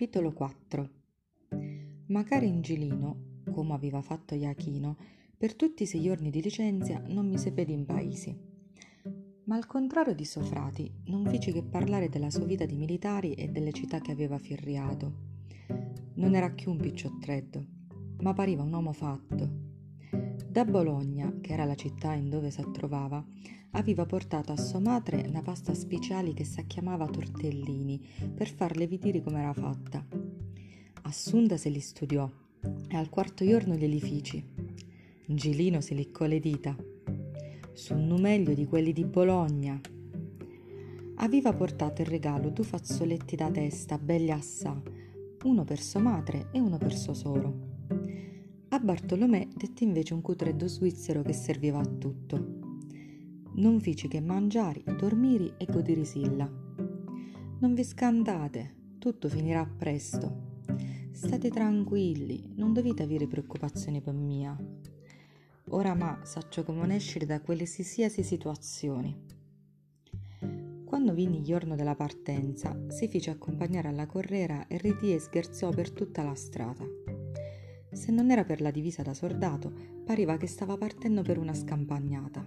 Capitolo 4 Macari Ingilino, come aveva fatto Iachino, per tutti i sei giorni di licenzia non mi seppe in paesi. Ma al contrario di Sofrati, non fece che parlare della sua vita di militari e delle città che aveva firriato. Non era più un picciotreddo, ma pariva un uomo fatto. Da Bologna, che era la città in dove si trovava, aveva portato a sua madre una pasta speciale che si chiamava tortellini per farle vedere com'era fatta. Assunta se li studiò e al quarto giorno glieli fici. Gilino si liccò le dita. Su meglio di quelli di Bologna. Aveva portato il regalo due fazzoletti da testa, belli assà, uno per sua madre e uno per suo soro. A Bartolomè dette invece un cutreddo svizzero che serviva a tutto non fici che mangiare, dormire e godere silla. Non vi scandate, tutto finirà presto. State tranquilli, non dovete avere preoccupazioni per mia. Ora ma saccio come escere da qualsiasi situazioni. Quando vini il giorno della partenza, si fece accompagnare alla correra e ridì e scherzò per tutta la strada. Se non era per la divisa da soldato, pareva che stava partendo per una scampagnata.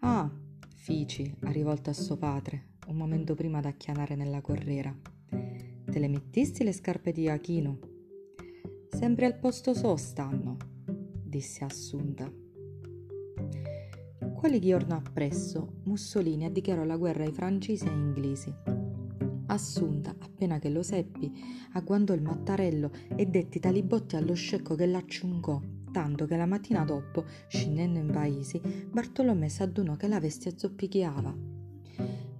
Ah, Fici, ha rivolto a suo padre, un momento prima d'acchianare nella corriera. Te le mettisti le scarpe di Achino? Sempre al posto so stanno, disse Assunta. Quali giorno appresso Mussolini dichiarò la guerra ai francesi e ai inglesi. Assunta, appena che lo seppi, agguantò il mattarello e detti tali botti allo scecco che l'acciuncò tanto che la mattina dopo, scendendo in paesi, Bartolomè s'adunò che la veste zoppichiava.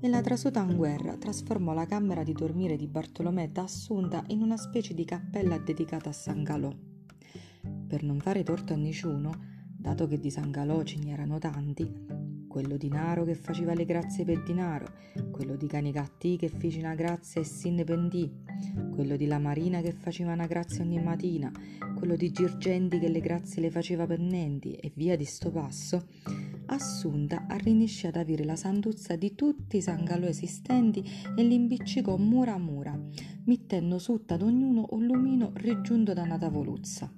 E la trasuta in guerra trasformò la camera di dormire di Bartolomè da Assunta in una specie di cappella dedicata a San Galò. Per non fare torto a nessuno, dato che di San Galò ce n'erano tanti, quello di Naro che faceva le grazie per dinaro, quello di Canicatti che fece una grazia e si ne pendì, quello di La Marina che faceva una grazia ogni mattina, quello di Girgendi che le grazie le faceva per nenti e via di sto passo, Assunta arrinisce ad avere la santuzza di tutti i sangalò esistenti e li imbiccicò mura a mura, mettendo sotto ad ognuno un lumino rigiunto da una tavoluzza.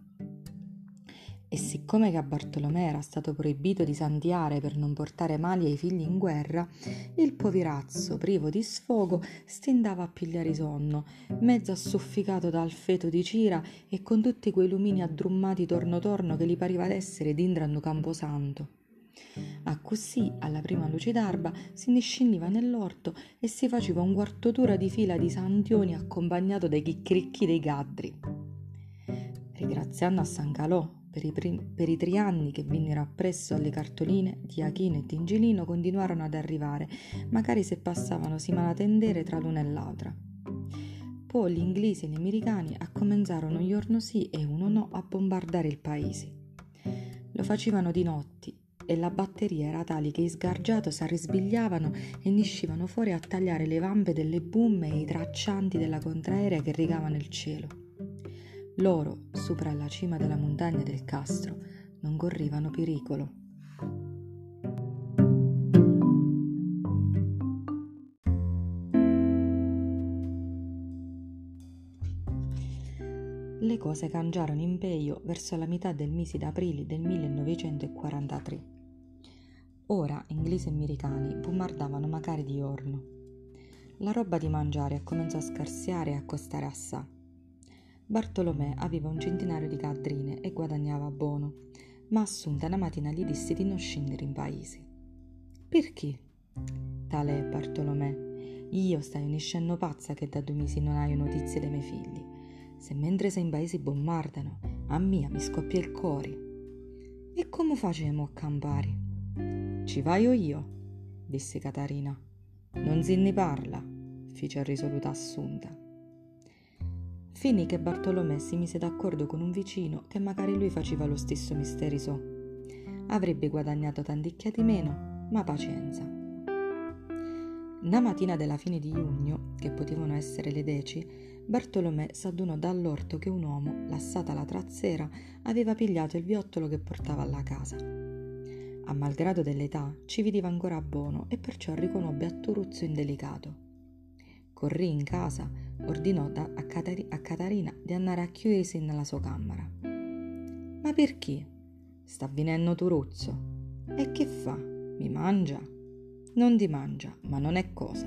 E siccome che a Bartolomeo era stato proibito di santiare per non portare mali ai figli in guerra, il poverazzo, privo di sfogo, stendava a pigliare sonno, mezzo assofficato dal feto di Cira e con tutti quei lumini addrummati torno torno che gli pareva d'essere d'indrando camposanto. A così, alla prima luce d'arba, si ne nell'orto e si faceva un quarto d'ora di fila di santioni accompagnato dai chicchiricchi dei gaddri. Ringraziando a San Calò, per i, prim- per i tre anni che vennero appresso alle cartoline di Achino e Tingilino continuarono ad arrivare, magari se passavano simana a tendere tra l'una e l'altra. Poi gli inglesi e gli americani accominciarono un giorno sì e uno no a bombardare il paese. Lo facevano di notti e la batteria era tale che i sgargiato si arrisbigliavano e niscivano fuori a tagliare le vampe delle bumme e i traccianti della contraerea che rigavano il cielo. Loro, sopra la cima della montagna del Castro, non corrivano pericolo. Le cose cangiarono in peio verso la metà del mese d'aprile del 1943. Ora inglesi e americani bombardavano magari di giorno. La roba di mangiare cominciò a scarsiare e a costare assai. Bartolomè aveva un centinaio di cadrine e guadagnava buono, ma Assunta una mattina gli disse di non scendere in paese. Perché? Tale è Bartolomè. Io stai uniscendo pazza che da due mesi non hai notizie dei miei figli. Se mentre sei in paese bombardano, a mia mi scoppia il cuore. E come facciamo a campare? Ci vaio io, disse Catarina. Non se ne parla, fece risoluta Assunta. Finì che Bartolomè si mise d'accordo con un vicino che magari lui faceva lo stesso misteriso. Avrebbe guadagnato tanticchiati meno, ma pazienza. La mattina della fine di giugno, che potevano essere le deci, Bartolomè s'adunò dall'orto che un uomo, lassata la trazzera, aveva pigliato il viottolo che portava alla casa. A malgrado dell'età, ci vedeva ancora buono e perciò riconobbe a Turuzzo indelicato corrì in casa, ordinò a, Catari- a Catarina di andare a chiudersi nella sua camera. Ma perché? Sta venendo Turuzzo. E che fa? Mi mangia? Non ti mangia, ma non è cosa.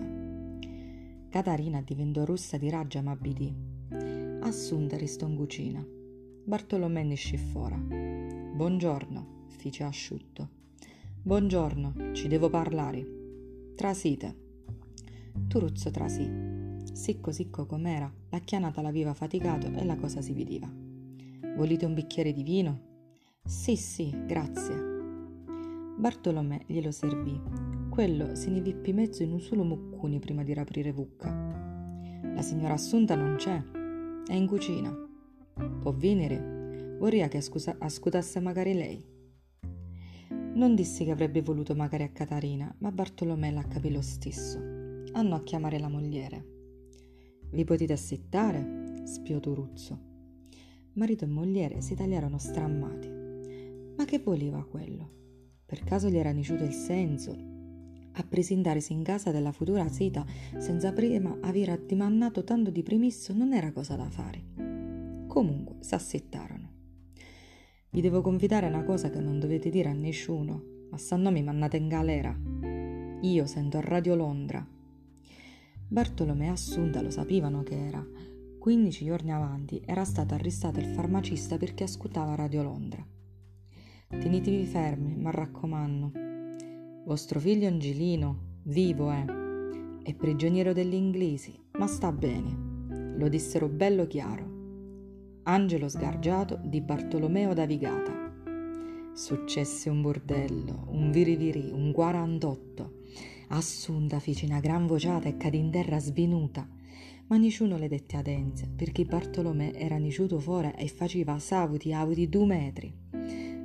Catarina diventò rossa di raggia ma bidì. Assunta restò in cucina. Bartolomè ne uscì fuori. Buongiorno, fece asciutto. Buongiorno, ci devo parlare. Trasite. Turuzzo trasì. Sicco sicco com'era, la chianata l'aveva faticato e la cosa si vedeva. Volete un bicchiere di vino? Sì, sì, grazie. Bartolomè glielo servì. Quello se ne vippi mezzo in un solo muccuni prima di raprire vucca. La signora Assunta non c'è, è in cucina. Può venire? Vorrei che ascusa- ascutasse magari lei. Non disse che avrebbe voluto magari a Catarina, ma Bartolomè la capì lo stesso. Andò a chiamare la mogliere. Vi potete assettare? spiò Turuzzo. Marito e mogliere si tagliarono strammati. Ma che voleva quello? Per caso gli era niciuto il senso a presentarsi in casa della futura seta senza prima aver addimannato tanto di primisso non era cosa da fare. Comunque s'assettarono. Vi devo confidare una cosa che non dovete dire a nessuno, ma se no mi mannate in galera. Io sento a Radio Londra. Bartolomeo Assunta lo sapevano che era. 15 giorni avanti era stato arrestato il farmacista perché ascoltava Radio Londra. Tenetevi fermi, ma raccomando. Vostro figlio Angelino, vivo è, è prigioniero degli inglesi, ma sta bene. Lo dissero bello chiaro. Angelo sgargiato di Bartolomeo da Vigata. Successe un bordello, un viriviri, un guarantotto. Assunta fece una gran vociata e cadì in terra svinuta. Ma nessuno le dette adenze, perché Bartolomè era niciuto fuori e faceva savuti avuti due metri.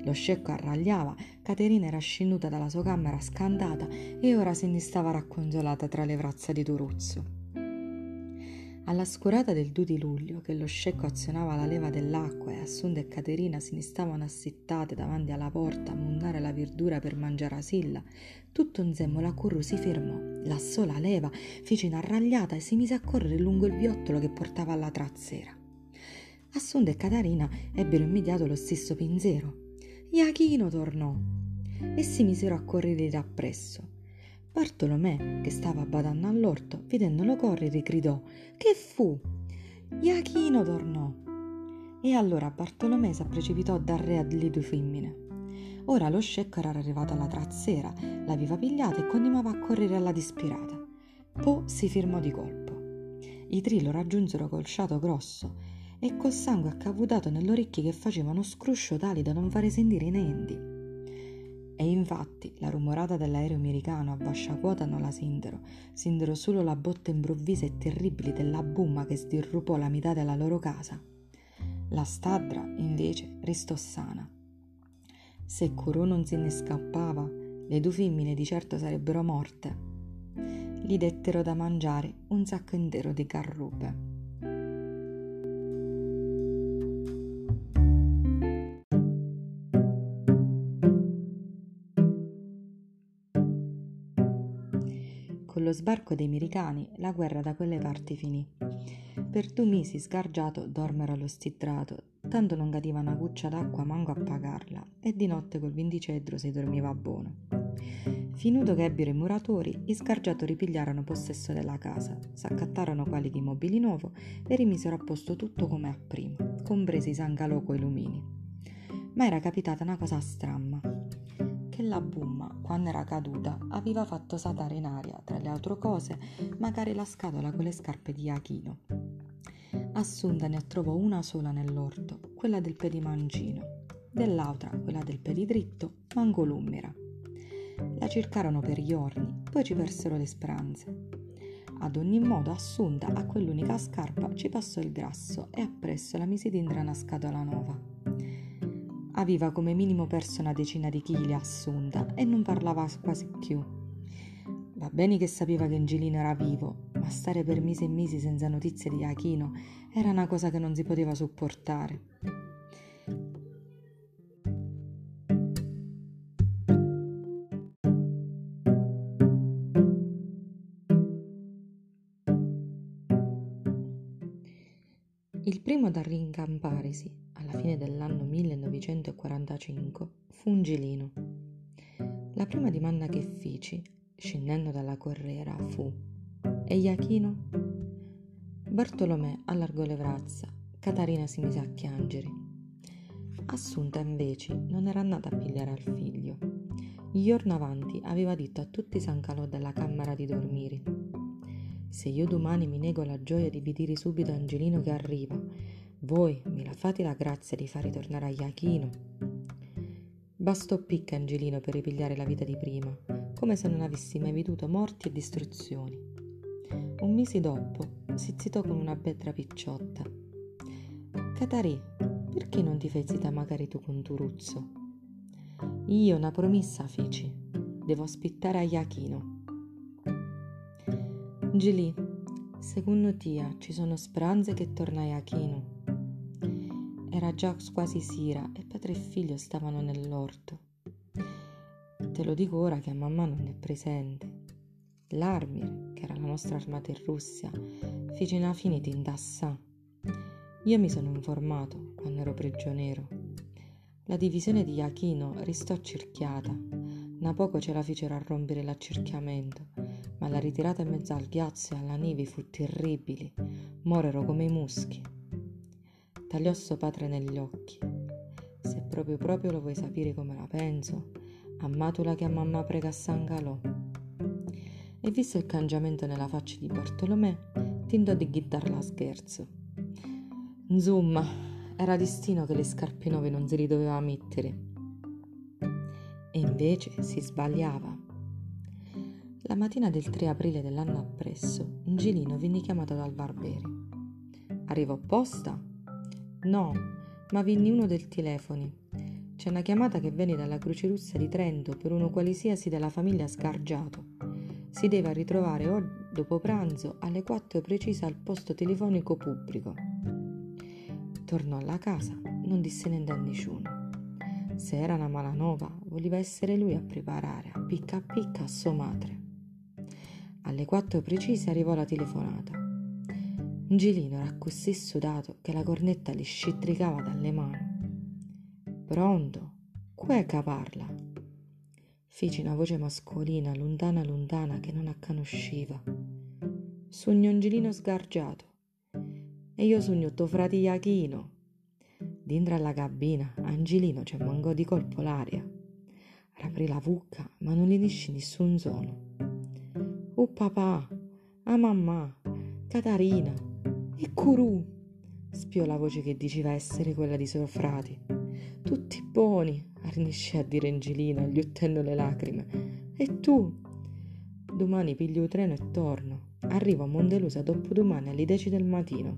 Lo scecco arragliava, Caterina era scenduta dalla sua camera scandata e ora se ne stava raccongiolata tra le braccia di Turuzzo. Alla scurata del 2 di luglio, che lo scecco azionava la leva dell'acqua e Assunta e Caterina se ne stavano assettate davanti alla porta a mondare la verdura per mangiare a silla, tutto insieme la curru si fermò, la sola leva fece una ragliata e si mise a correre lungo il viottolo che portava alla trazzera. Assunta e Caterina ebbero immediato lo stesso pensiero. Iachino tornò e si misero a correre appresso. Bartolomè, che stava badando all'orto, vedendolo correre, gridò: Che fu? Iachino tornò. E allora Bartolomè si precipitò dal re alle due femmine. Ora lo scecco era arrivato alla trazzera, l'aveva pigliata e continuava a correre alla dispirata. Po si fermò di colpo. I tri lo raggiunsero col sciato grosso e col sangue accavutato nelle orecchie che facevano scruscio tali da non fare sentire i nendi. E infatti la rumorata dell'aereo americano a vascia quota non la sindero, sindero solo la botta improvvisa e terribile della bomba che sdirrupò la metà della loro casa. La stadra, invece, restò sana. Se Corò non se ne scappava, le due femmine di certo sarebbero morte. Gli dettero da mangiare un sacco intero di carrupe. Con lo sbarco dei americani la guerra da quelle parti finì. Per due mesi sgargiato dormero allo stidrato, tanto non cativa una cuccia d'acqua manco a pagarla, e di notte col vindicedro si dormiva buono. Finuto che ebbero i muratori, i sgargiato ripigliarono possesso della casa, s'accattarono qualche mobili nuovo e rimisero a posto tutto come a prima, compresi i sangalò coi lumini. Ma era capitata una cosa stramma la bumma, quando era caduta, aveva fatto saltare in aria, tra le altre cose, magari la scatola con le scarpe di Achino. Assunta ne trovò una sola nell'orto, quella del pedimangino, dell'altra, quella del pedidritto, manco l'ummera. La cercarono per giorni, poi ci persero le speranze. Ad ogni modo, Assunta a quell'unica scarpa ci passò il grasso e appresso la mise dentro una scatola nuova. Aveva come minimo perso una decina di chili assunta e non parlava quasi più. Va bene che sapeva che Angelino era vivo, ma stare per mesi e mesi senza notizie di Achino era una cosa che non si poteva sopportare. Il primo ad arrincamparisi, alla fine dell'anno 1945, fu un gelino. La prima domanda che feci, scendendo dalla corriera, fu E Iachino? Bartolomè allargò le braccia, Catarina si mise a piangere. Assunta invece non era andata a pigliare al figlio. Il giorno avanti aveva detto a tutti San Calò della camera di dormire se io domani mi nego la gioia di vedere subito Angelino che arriva, voi mi la fate la grazia di far ritornare a Iachino? Bastò picca Angelino per ripigliare la vita di prima, come se non avessi mai veduto morti e distruzioni. Un mese dopo si zitò con una betra picciotta. Catarì, perché non ti fai zita magari tu con Turuzzo? Io una promessa feci. Devo aspettare a Iachino. Gili, secondo tia ci sono speranze che tornai a Chino. Era già quasi sera e padre e figlio stavano nell'orto. Te lo dico ora che a mamma non è presente. L'Armir, che era la nostra armata in Russia, fece una finita in Dassa. Io mi sono informato quando ero prigioniero. La divisione di Iachino restò accerchiata. Da poco ce la fecero a rompere l'accerchiamento ma la ritirata in mezzo al ghiaccio e alla neve fu terribile. Morero come i muschi. Tagliò suo padre negli occhi. Se proprio proprio lo vuoi sapere come la penso, ammatula che a mamma prega a San Galò. E visto il cangiamento nella faccia di Bartolomè, tentò di ghidarla a scherzo. Insomma, era destino che le scarpe nuove non se li doveva mettere. E invece si sbagliava. La mattina del 3 aprile dell'anno appresso, Gilino venne chiamato dal barbiere. Arrivò apposta? No, ma venne uno del telefono. C'è una chiamata che viene dalla Croce Russa di Trento per uno qualsiasi della famiglia Scargiato. Si deve ritrovare oggi dopo pranzo alle 4 precise al posto telefonico pubblico. Tornò alla casa, non disse niente a nessuno. Se era una malanova, voleva essere lui a preparare a picca a picca a sua madre. Alle quattro precise arrivò la telefonata. Gilino era così sudato che la cornetta gli scitricava dalle mani. Pronto? Cueca parla. Fece una voce mascolina, lontana lontana, che non accanosciva. Sogno Angelino sgargiato. E io sogno tuo frate Iachino. Dentro alla cabina, Angelino ci mancò di colpo l'aria. Raprì la vucca, ma non gli disce nessun suono. Oh papà, a mamma, Catarina e Curù, spiò la voce che diceva essere quella di suoi frati. Tutti buoni, arnisce a dire Angelina, gluttendo le lacrime. E tu? Domani piglio il treno e torno. Arrivo a Mondelusa dopodomani alle 10 del mattino.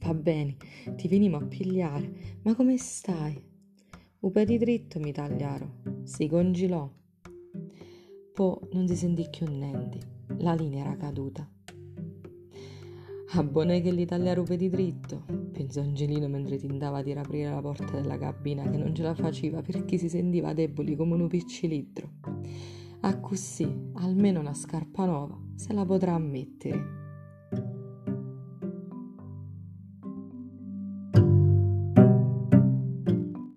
Va bene, ti veniamo a pigliare, ma come stai? Un di dritto mi tagliaro, si congilò poi non si sentì più niente, la linea era caduta. Abbonai che l'Italia rupe di dritto, pensò Angelino mentre tentava di riaprire la porta della cabina che non ce la faceva perché si sentiva deboli come un piccilitro. A così, almeno una scarpa nuova se la potrà mettere.